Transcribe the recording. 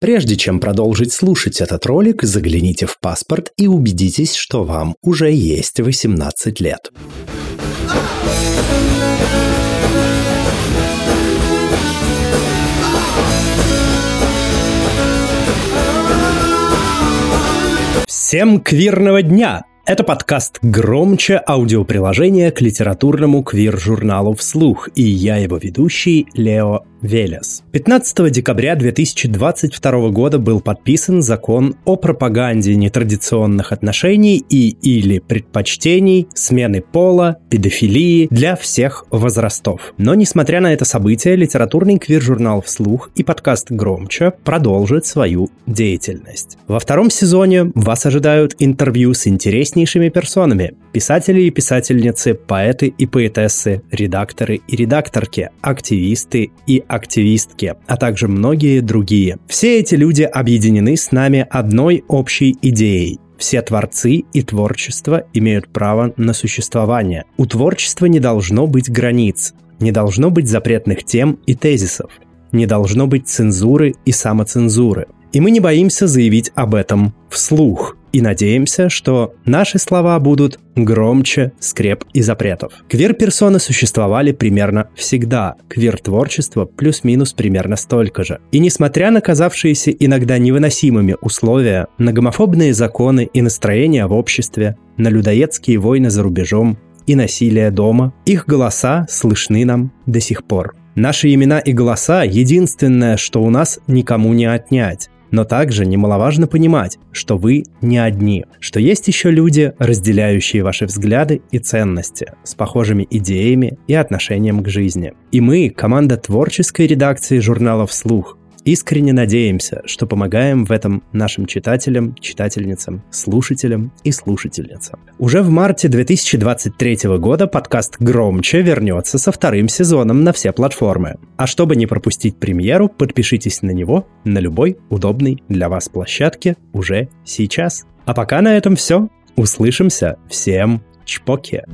Прежде чем продолжить слушать этот ролик, загляните в паспорт и убедитесь, что вам уже есть 18 лет. Всем квирного дня! Это подкаст «Громче» аудиоприложение к литературному квир-журналу «Вслух», и я его ведущий Лео Велес. 15 декабря 2022 года был подписан закон о пропаганде нетрадиционных отношений и или предпочтений, смены пола, педофилии для всех возрастов. Но несмотря на это событие, литературный квир-журнал «Вслух» и подкаст «Громче» продолжит свою деятельность. Во втором сезоне вас ожидают интервью с интереснейшими персонами, писатели и писательницы, поэты и поэтессы, редакторы и редакторки, активисты и активистки, а также многие другие. Все эти люди объединены с нами одной общей идеей все творцы и творчество имеют право на существование. У творчества не должно быть границ, не должно быть запретных тем и тезисов, не должно быть цензуры и самоцензуры. И мы не боимся заявить об этом вслух и надеемся, что наши слова будут громче скреп и запретов. Квир-персоны существовали примерно всегда, квир-творчество плюс-минус примерно столько же. И несмотря на казавшиеся иногда невыносимыми условия, на гомофобные законы и настроения в обществе, на людоедские войны за рубежом и насилие дома, их голоса слышны нам до сих пор. Наши имена и голоса – единственное, что у нас никому не отнять. Но также немаловажно понимать, что вы не одни, что есть еще люди, разделяющие ваши взгляды и ценности, с похожими идеями и отношением к жизни. И мы, команда творческой редакции журнала «Вслух», Искренне надеемся, что помогаем в этом нашим читателям, читательницам, слушателям и слушательницам. Уже в марте 2023 года подкаст «Громче» вернется со вторым сезоном на все платформы. А чтобы не пропустить премьеру, подпишитесь на него на любой удобной для вас площадке уже сейчас. А пока на этом все. Услышимся. Всем чпоки.